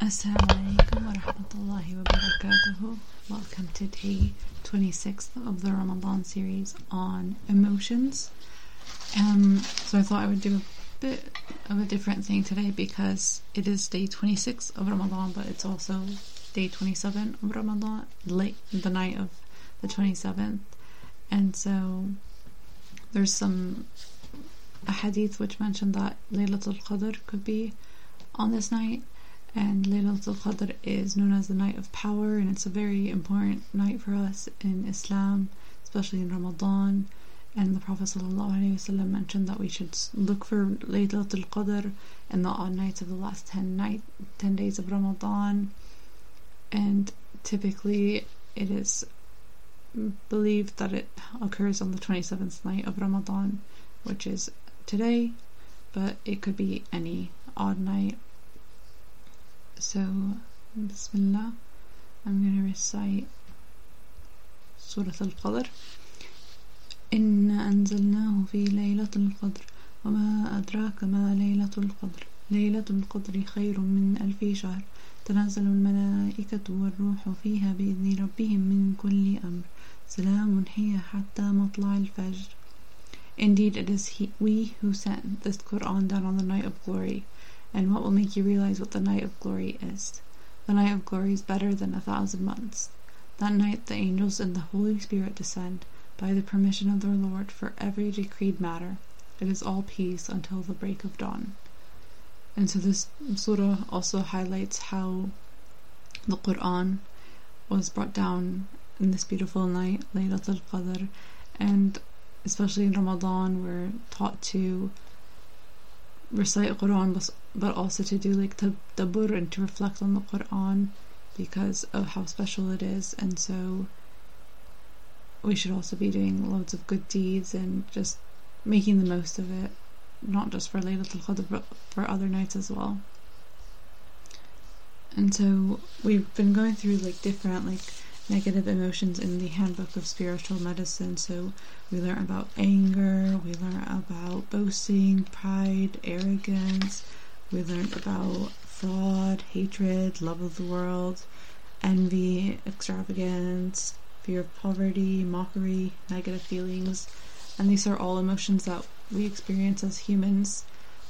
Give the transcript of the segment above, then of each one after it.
Assalamu alaikum wa rahmatullahi wa barakatuhu. Welcome to day 26th of the Ramadan series on emotions. Um, so I thought I would do a bit of a different thing today because it is day 26 of Ramadan, but it's also day 27 of Ramadan, late the night of the 27th. And so there's some a hadith which mentioned that Laylatul Qadr could be on this night and Laylatul Qadr is known as the night of power and it's a very important night for us in Islam especially in Ramadan. And the Prophet ﷺ mentioned that we should look for Laylatul Qadr in the odd nights of the last 10 night 10 days of Ramadan. And typically it is believed that it occurs on the 27th night of Ramadan which is today. But it could be any odd night so, Bismillah, I'm going to recite Surah Al-Qadr. إنا أنزلناه في ليلة القدر وما أدراك ما ليلة القدر ليلة القدر خير من ألف شهر تنزل الملائكة والروح فيها بإذن ربهم من كل أمر سلام هي حتى مطلع الفجر Indeed, it is he, we who sent this Quran down on the night of glory. And what will make you realize what the night of glory is. The night of glory is better than a thousand months. That night the angels and the Holy Spirit descend by the permission of their Lord for every decreed matter. It is all peace until the break of dawn. And so this surah also highlights how the Quran was brought down in this beautiful night, Laylatul Qadr, and especially in Ramadan, we're taught to recite Quran but, but also to do like tadabbur and to reflect on the Quran because of how special it is. And so we should also be doing loads of good deeds and just making the most of it not just for Laylatul Qadr but for other nights as well. And so we've been going through like different like negative emotions in the handbook of spiritual medicine. So we learn about anger, we learn about boasting, pride, arrogance, we learn about fraud, hatred, love of the world, envy, extravagance, fear of poverty, mockery, negative feelings. And these are all emotions that we experience as humans,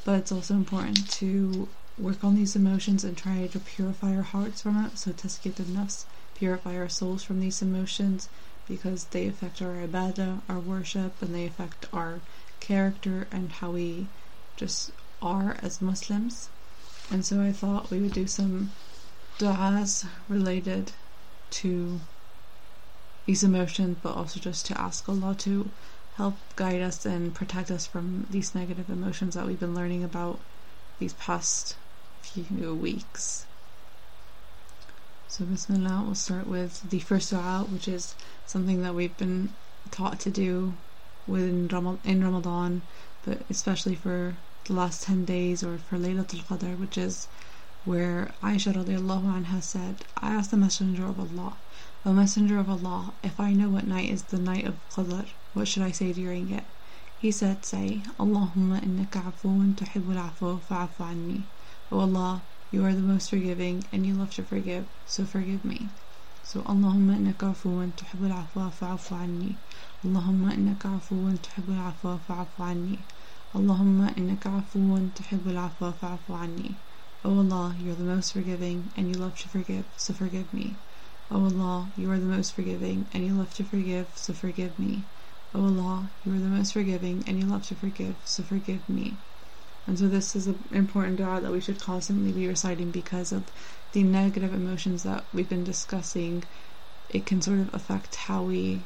but it's also important to work on these emotions and try to purify our hearts from it. So tazkiyat nafs purify our souls from these emotions because they affect our ibadah, our worship, and they affect our character and how we just are as Muslims. And so I thought we would do some du'as related to these emotions, but also just to ask Allah to help guide us and protect us from these negative emotions that we've been learning about these past few weeks. So Bismillah, we'll start with the first dua, which is something that we've been taught to do within Ram- in Ramadan, but especially for the last 10 days or for Laylatul Qadr, which is where Aisha radiallahu anha said, I asked the Messenger of Allah, O Messenger of Allah, if I know what night is the night of Qadr, what should I say during it? He said, say, Allahumma innaka afuun tuhibbul afwa fa'afu anni. O Allah, you are the most forgiving and you love to forgive, so forgive me. So Allahumma innaka afuwan tuhibbul afwa fa'afu anni. Allahumma innaka afuwan tuhibbul afwa fa'afu anni. Allahumma innaka afuwan tuhibbul afwa fa'afu anni. O Allah, you are the most forgiving and you love to forgive, so forgive me. O Allah, you are the most forgiving and you love to forgive, so forgive me. O Allah, you are the most forgiving and you love to forgive, so forgive me. And so this is an important dua that we should constantly be reciting because of the negative emotions that we've been discussing. It can sort of affect how we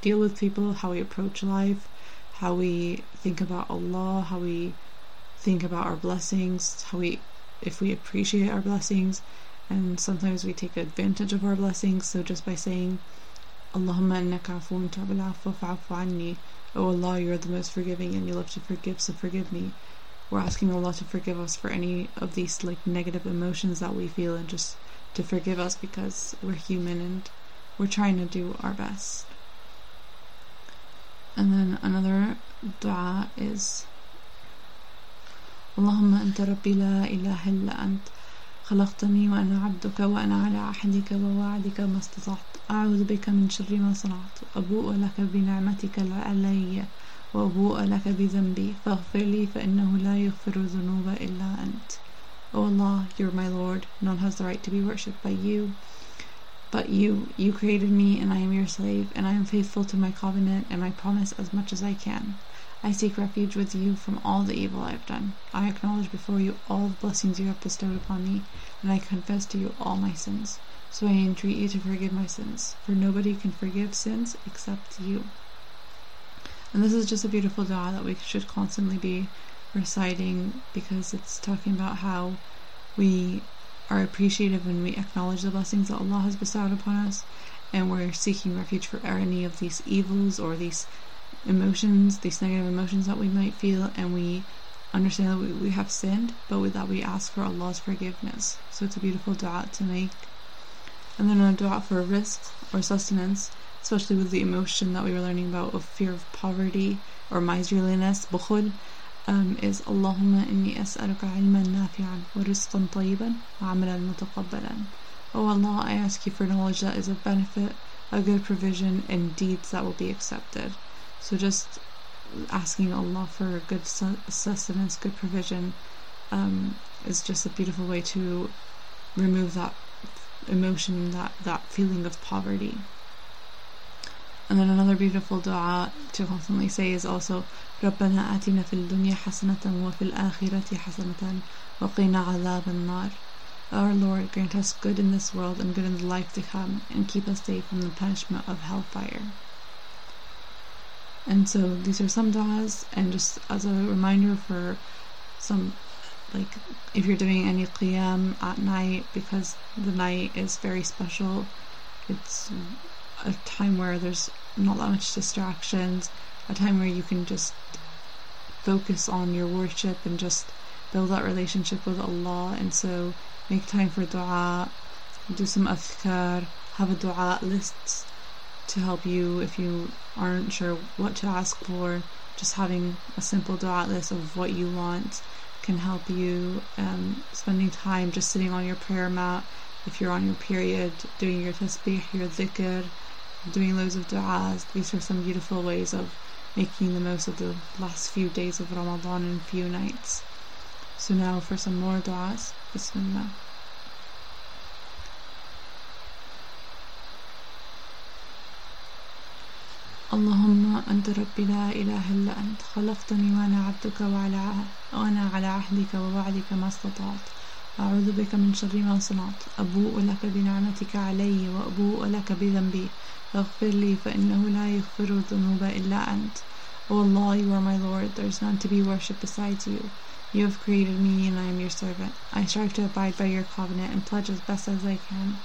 deal with people, how we approach life, how we think about Allah, how we think about our blessings, how we if we appreciate our blessings. And sometimes we take advantage of our blessings. So just by saying Allahumma innaka afuun tu'bil afwa fa'afu O oh Allah, you are the most forgiving and you love to forgive, so forgive me. We're asking Allah to forgive us for any of these like negative emotions that we feel and just to forgive us because we're human and we're trying to do our best. And then another dua is Allahumma anta rabbi la ilaha illa anta خلقتني وأنا عبدك وأنا على عهدك ووعدك ما استطعت. أعوذ بك من شر ما صنعت. أبوء لك بنعمتك علي وأبوء لك بذنبي. فاغفر لي فإنه لا يغفر الذنوب إلا أنت. O Allah, you are my Lord, none has the right to be worshipped by you. But you. You created me, and I am your slave, and I am faithful to my covenant and my promise as much as I can. I seek refuge with you from all the evil I have done. I acknowledge before you all the blessings you have bestowed upon me, and I confess to you all my sins. So I entreat you to forgive my sins, for nobody can forgive sins except you. And this is just a beautiful dua that we should constantly be reciting because it's talking about how we are appreciative when we acknowledge the blessings that Allah has bestowed upon us and we're seeking refuge for any of these evils or these emotions, these negative emotions that we might feel, and we understand that we, we have sinned, but with that we ask for Allah's forgiveness. So it's a beautiful dua to make. And then a dua for rizq or sustenance, especially with the emotion that we were learning about of fear of poverty or miserliness, bukhul, um, is as'aluka ilman nafi'an wa rizqan tayyiban wa amalan mutaqabbalan. Oh Allah, I ask you for knowledge that is of benefit, a good provision, and deeds that will be accepted. So just asking Allah for good sustenance, good provision, um, is just a beautiful way to remove that emotion, that, that feeling of poverty. And then another beautiful dua to constantly say is also ربنا آتنا في الدنيا حسنة وفي الآخرة حسنة وقنا عذاب النار Our Lord, grant us good in this world and good in the life to come, and keep us safe from the punishment of hellfire. And so these are some du'as, and just as a reminder for some, like if you're doing any qiyam at night, because the night is very special, it's a time where there's not that much distractions, a time where you can just focus on your worship and just build that relationship with Allah. And so make time for dua, do some adhkar, have a dua list to help you if you aren't sure what to ask for. Just having a simple dua list of what you want can help you. Um, spending time just sitting on your prayer mat if you're on your period, doing your tasbih, your dhikr, doing loads of du'as. These are some beautiful ways of making the most of the last few days of Ramadan and few nights. So now for some more du'as. Bismillah. اللهم أنت ربي لا إله إلا أنت خلقتني وأنا عبدك وعلى وأنا على عهدك ووعدك ما استطعت أعوذ بك من شر ما صنعت أبوء لك بنعمتك علي وأبوء لك بذنبي فاغفر لي فإنه لا يغفر الذنوب إلا أنت O Allah, you are my Lord, there is none to be worshipped besides you. You have created me and I am your servant. I strive to abide by your covenant and pledge as best as I can.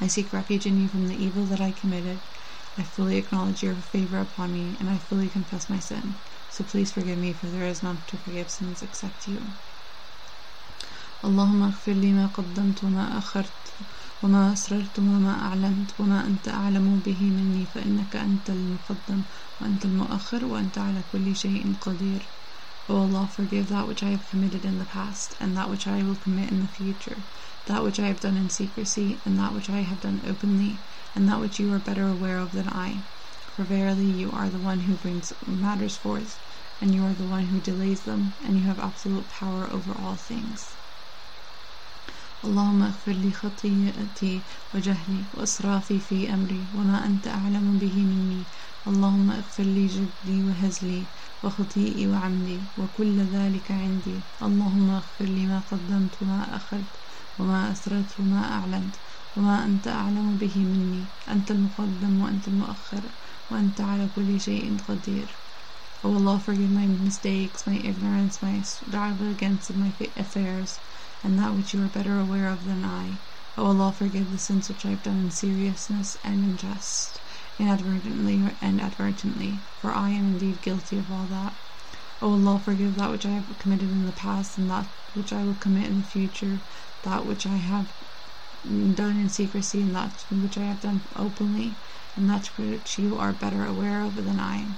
I seek refuge in you from the evil that I committed. I fully acknowledge your favor upon me and I fully confess my sin. So please forgive me for there is none to forgive sins except you. اللهم اغفر لي ما قدمت وما أخرت وما أسررت وما أعلنت وما أنت أعلم به مني فإنك أنت المقدم وأنت المؤخر وأنت على كل شيء قدير O Allah, forgive that which I have committed in the past, and that which I will commit in the future, that which I have done in secrecy, and that which I have done openly, and that which you are better aware of than I. For verily you are the one who brings matters forth, and you are the one who delays them, and you have absolute power over all things. اللهم اغفر لي خطيئتي وجهلي وإسرافي في أمري وما أنت أعلم به مني. اللهم اغفر لي جدي وهزلي وخطيئي وعمدي وكل ذلك عندي. اللهم اغفر لي ما قدمت وما أخرت وما أسررت وما أعلنت وما أنت أعلم به مني. أنت المقدم وأنت المؤخر وأنت على كل شيء قدير. O Allah, forgive my mistakes, my ignorance, my extravagance of my affairs, and that which you are better aware of than I. O Allah, forgive the sins which I have done in seriousness and in jest, inadvertently and advertently, for I am indeed guilty of all that. O Allah, forgive that which I have committed in the past and that which I will commit in the future, that which I have done in secrecy and that which I have done openly, and that which you are better aware of than I.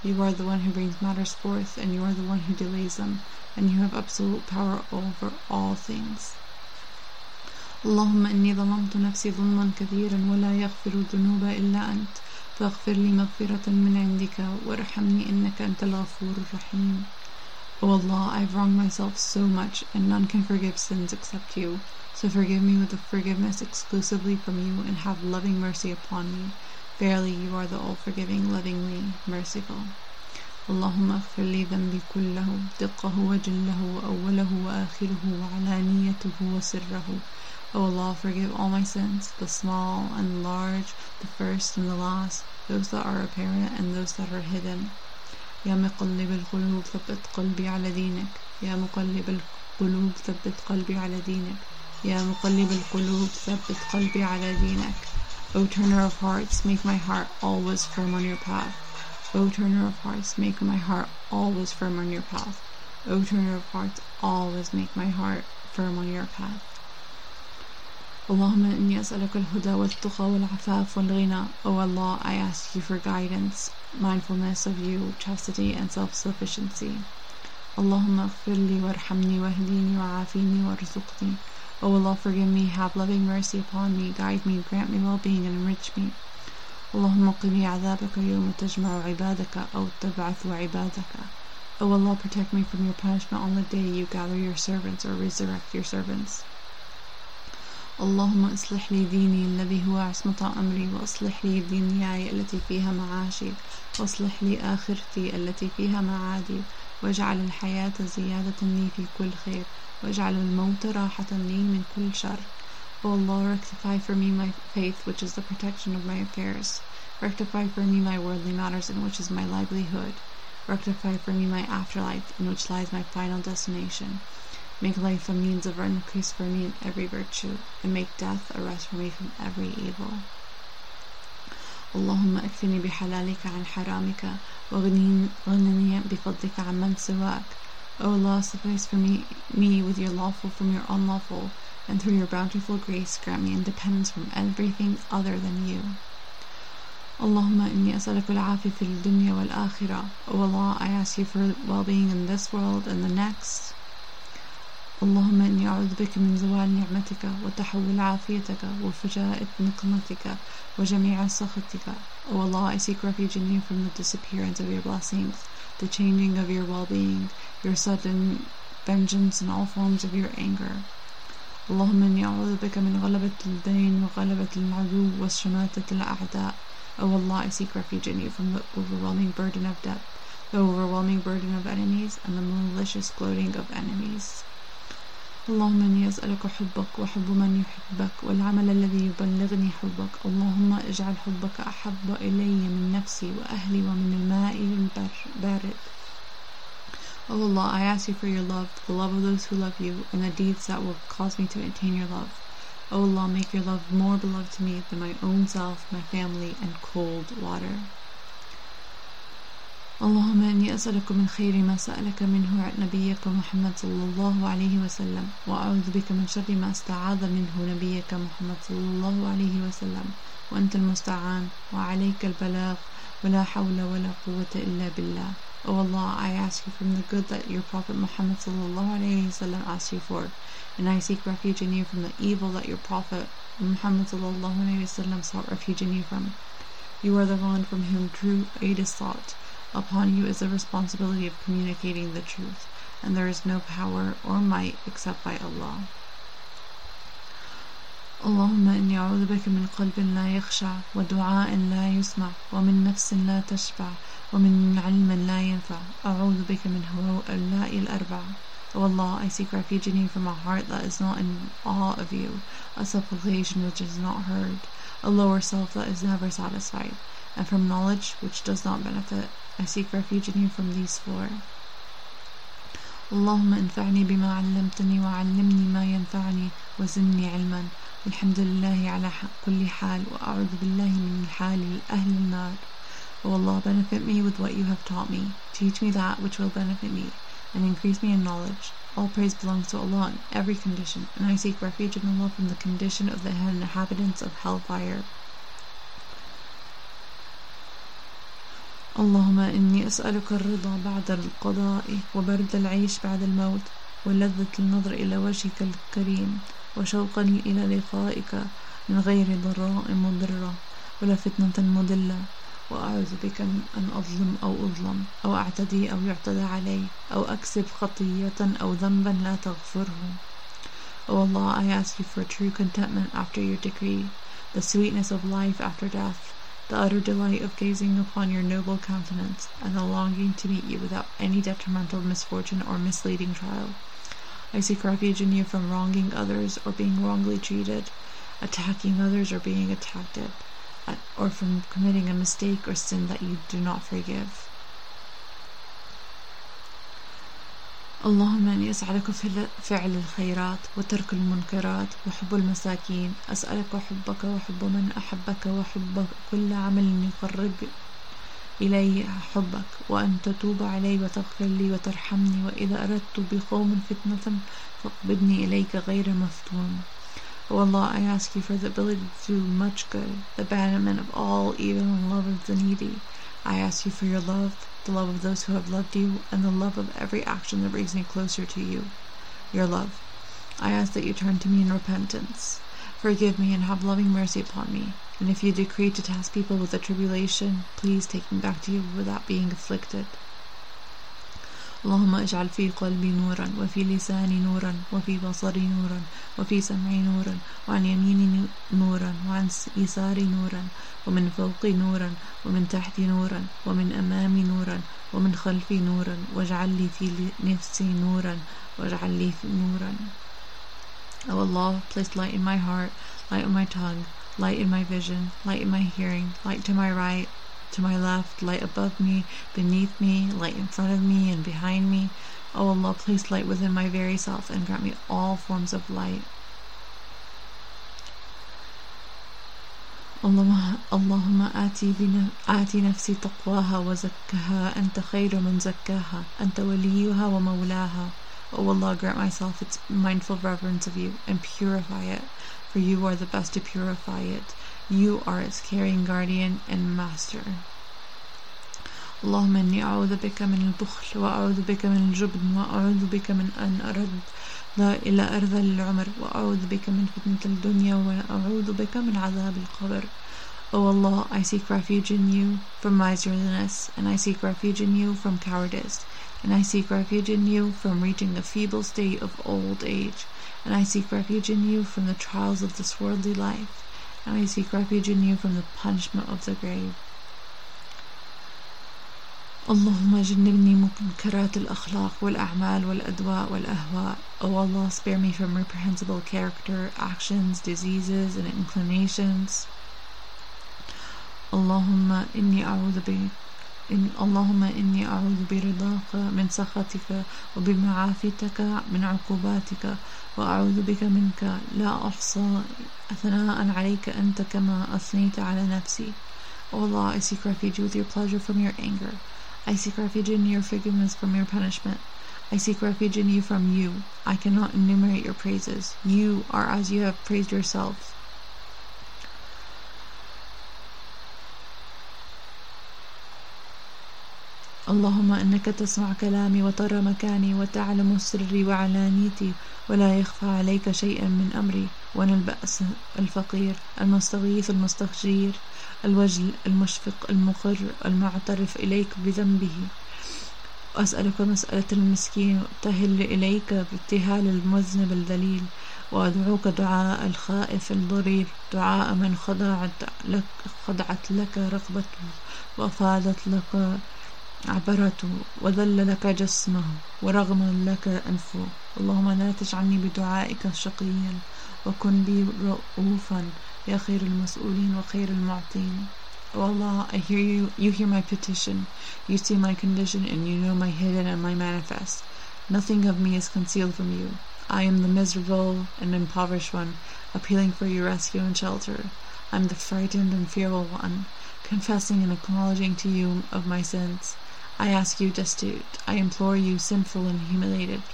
You are the one who brings matters forth, and you are the one who delays them, and you have absolute power over all things. اللهم إني ظلمت نفسي ظلما كثيرا ولا يغفر الذنوب إلا أنت فاغفر لي مغفرة من عندك وارحمني إنك أنت الغفور الرحيم O Allah, I've wronged myself so much, and none can forgive sins except you. So forgive me with the forgiveness exclusively from you, and have loving mercy upon me. Verily, you are the all-forgiving, lovingly merciful. اللهم اغفر لي ذنبي كله دقه وجله وأوله وآخره وعلانيته وسره O Allah, forgive all my sins, the small and large, the first and the last, those that are apparent and those that are hidden. يا مقلب القلوب ثبت قلبي على دينك يا مقلب القلوب ثبت قلبي على دينك يا مقلب القلوب ثبت قلبي على دينك O turner of hearts, make my heart always firm on your path. O turner of hearts, make my heart always firm on your path. O turner of hearts, always make my heart firm on your path. اللهم إني أسألك الهدى والتقى والعفاف والغنى O Allah, I ask you for guidance, mindfulness of you, chastity and self-sufficiency. اللهم اغفر لي وارحمني واهديني وعافيني وارزقني O Allah, forgive me, have loving mercy upon me, guide me, grant me well-being and enrich me. اللهم قني عذابك يوم تجمع عبادك أو تبعث عبادك. O Allah, protect me from your punishment on the day you gather your servants or resurrect your servants. اللهم اصلح لي ديني الذي هو عصمة أمري واصلح لي دنياي التي فيها معاشي واصلح لي آخرتي التي فيها معادي واجعل الحياة زيادة لي في كل خير واجعل الموت راحة لي من كل شر O Allah, rectify for me my faith, which is the protection of my affairs. Rectify for me my worldly matters, in which is my livelihood. Rectify for me my afterlife, in which lies my final destination. Make life a means of increase for me in every virtue, and make death a rest for me from every evil. اللهم اكفني بحلالك عن حرامك واغنني بفضلك عن من سواك. O Allah, suffice for me, me with your lawful from your unlawful, and through your bountiful grace grant me independence from everything other than you. اللهم إني أسألك العافية في الدنيا والآخرة. O Allah, I ask you for well-being in this world and the next. اللهم إني أعوذ بك من زوال نعمتك وتحول عافيتك وفجاءة نقمتك وجميع سخطك O Allah, I seek refuge in you from the disappearance of your blessings, the changing of your well-being, your sudden vengeance and all forms of your anger. اللهم إني أعوذ بك من غلبة الدين وغلبة العدو وشماتة الأعداء. O Allah, I seek refuge in you from the overwhelming burden of debt, the overwhelming burden of enemies, and the malicious gloating of enemies. اللهم إني أسألك حبك وحب من يحبك والعمل الذي يبلغني حبك. اللهم اجعل حبك أحب إلي من نفسي وأهلي ومن الماء البارد O Allah, I ask you for your love, the love of those who love you, and the deeds that will cause me to attain your love. O Allah, make your love more beloved to me than my own self, my family, and cold water. اللهم إني أسألك من خير ما سألك منه نبيك محمد صلى الله عليه وسلم وأعوذ بك من شر ما استعاذ منه نبيك محمد صلى الله عليه وسلم وأنت المستعان وعليك البلاغ ولا حول ولا قوة إلا بالله O Allah, I ask you from the good that your Prophet Muhammad sallallahu alayhi wasallam asked you for, and I seek refuge in you from the evil that your Prophet Muhammad sallallahu alayhi wasallam sought refuge in you from. You are the one from whom true aid is sought. Upon you is the responsibility of communicating the truth, and there is no power or might except by Allah. اللهم إني أعوذ بك من قلب لا يخشع ودعاء لا يسمع ومن نفس لا تشبع ومن علم لا ينفع أعوذ بك من هؤلاء الأربعة O Allah, I seek refuge in you from a heart that is not in awe of you, a supplication which is not heard, a lower self that is never satisfied, and from knowledge which does not benefit. I seek refuge in you from these four. اللهم انفعني بما علمتني وعلمني ما ينفعني وزدني علما والحمد لله على كل حال وأعوذ بالله من الحال أهل النار O Allah, benefit me with what you have taught me. Teach me that which will benefit me, and increase me in knowledge. All praise belongs to Allah in every condition, and I seek refuge in Allah from the condition of the inhabitants of hellfire. اللهم إني أسألك الرضا بعد القضاء وبرد العيش بعد الموت ولذة النظر إلى وجهك الكريم وشوقا إلى لقائك من غير ضراء مضرة ولا فتنة مضلة وأعوذ بك من أن أظلم أو أظلم أو أعتدي أو يعتدى علي أو أكسب خطية أو ذنبا لا تغفره O Allah, I ask you for true contentment after your decree, the sweetness of life after death, the utter delight of gazing upon your noble countenance, and the longing to meet you without any detrimental misfortune or misleading trial. I seek refuge in you from wronging others or being wrongly treated, attacking others or being attacked, Or from committing a mistake or sin that you do not forgive. اللهم إني أسألك فعل الخيرات وترك المنكرات وحب المساكين. أسألك حبك وحب من أحبك وحب كل عمل يقرب إلي حبك. وأن تتوب علي وتغفر لي وترحمني. وإذا أردت بقوم فتنة فاقبضني إليك غير مفتون. O Allah, I ask you for the ability to do much good, the abandonment of all evil and love of the needy. I ask you for your love, the love of those who have loved you, and the love of every action that brings me closer to you. Your love. I ask that you turn to me in repentance. Forgive me and have loving mercy upon me. And if you decree to task people with a tribulation, please take me back to you without being afflicted. اللهم اجعل في قلبي نورا وفي لساني نورا وفي بصري نورا وفي سمعي نورا وعن يميني نورا وعن يساري نورا ومن فوقي نورا ومن تحتي نورا ومن أمامي نورا ومن خلفي نورا واجعل لي في نفسي نورا واجعل لي نورا. O Allah, place light in my heart, light on my tongue, light in my vision, light in my hearing, light to my right, to my left, light above me, beneath me, light in front of me and behind me. O Allah, place light within my very self and grant me all forms of light. اللهم آتي, آتي نفسي تقواها وزكها أنت خير من زكاها أنت وليها ومولاها O Allah, grant myself its mindful reverence of you and purify it, for you are the best to purify it. You are its caring guardian and master. اللهم إني أعوذ بك من البخل وأعوذ بك من الجبن وأعوذ بك من أن أرد لا إلى أرذل العمر وأعوذ بك من فتنة الدنيا وأعوذ بك من عذاب القبر O Allah, I seek refuge in you from miserliness, and I seek refuge in you from cowardice, and I seek refuge in you from reaching the feeble state of old age, and I seek refuge in you from the trials of this worldly life, and I seek refuge in you from the punishment of the grave. اللهم جنبني منكرات الأخلاق والأعمال والأدواء والأهواء O Allah, spare me from reprehensible character, actions, diseases, and inclinations. اللهم إني أعوذ بك إن اللهم إني أعوذ برضاك من سخطك وبمعافيتك من عقوباتك وأعوذ بك منك لا أحصى ثناء عليك أنت كما أثنيت على نفسي O Allah, I seek refuge with your pleasure from your anger. I seek refuge in your forgiveness from your punishment. I seek refuge in you from you. I cannot enumerate your praises. You are as you have praised yourself. اللهم إنك تسمع كلامي وترى مكاني وتعلم سري وعلانيتي ولا يخفى عليك شيئا من أمري وأنا البأس الفقير المستغيث المستخجير الوجل المشفق المقر المعترف إليك بذنبه. وأسألك مسألة المسكين وأبتهل إليك بابتهال المذنب الذليل وأدعوك دعاء الخائف الضرير دعاء من خضعت لك, خضعت لك رقبته وأفادت لك عبرته وذل لك جسمه ورغم لك أنفه اللهم لا تجعلني بدعائك شقيا وكن بي رؤوفا يا خير المسؤولين وخير المعطين O Allah, I hear you, you hear my petition, you see my condition, and you know my hidden and my manifest. Nothing of me is concealed from you. I am the miserable and impoverished one, appealing for your rescue and shelter. I am the frightened and fearful one, confessing and acknowledging to you of my sins. I ask you destitute, I implore you sinful and humiliated.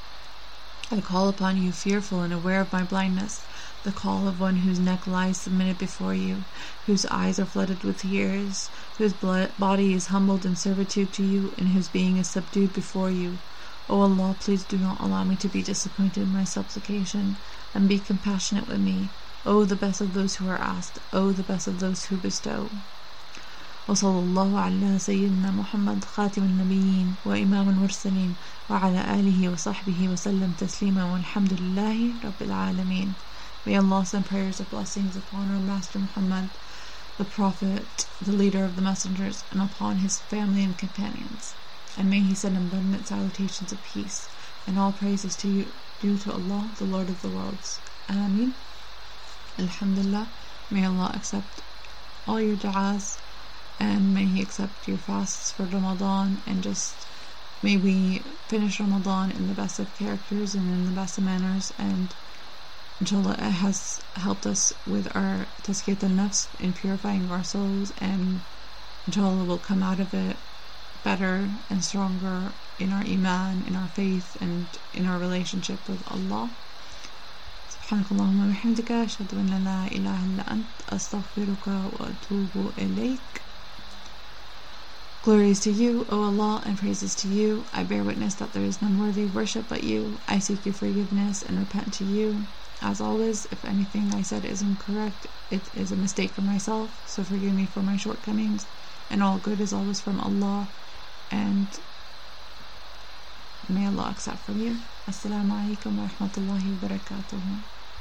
I call upon you fearful and aware of my blindness the call of one whose neck lies submitted before you, whose eyes are flooded with tears, whose body is humbled in servitude to you, and whose being is subdued before you. O Allah, please do not allow me to be disappointed in my supplication, and be compassionate with me. O the best of those who are asked, O the best of those who bestow. وصلى الله على سيدنا محمد خاتم النبيين وإمام المرسلين وعلى آله وصحبه وسلم تسليما والحمد لله رب العالمين May Allah send prayers of blessings upon our Master Muhammad, the Prophet, the leader of the messengers, and upon his family and companions. And may He send abundant salutations of peace, and all praises to you, due to Allah, the Lord of the worlds. Ameen. Alhamdulillah. May Allah accept all your du'as, and may He accept your fasts for Ramadan, and just may we finish Ramadan in the best of characters and in the best of manners, and inshallah it has helped us with our tazkiyat al-nafs in purifying our souls and inshallah we'll come out of it better and stronger in our iman, in our faith and in our relationship with Allah. سبحانك اللهم وبحمدك أشهد أن لا إله إلا أنت أستغفرك وأتوب إليك Glory is to you, O Allah, and praises to you. I bear witness that there is none worthy of worship but you. I seek your forgiveness and repent to you. As always, if anything I said is incorrect, it is a mistake from myself, so forgive me for my shortcomings, and all good is always from Allah, and may Allah accept from you. Assalamu alaikum wa rahmatullahi wa barakatuh.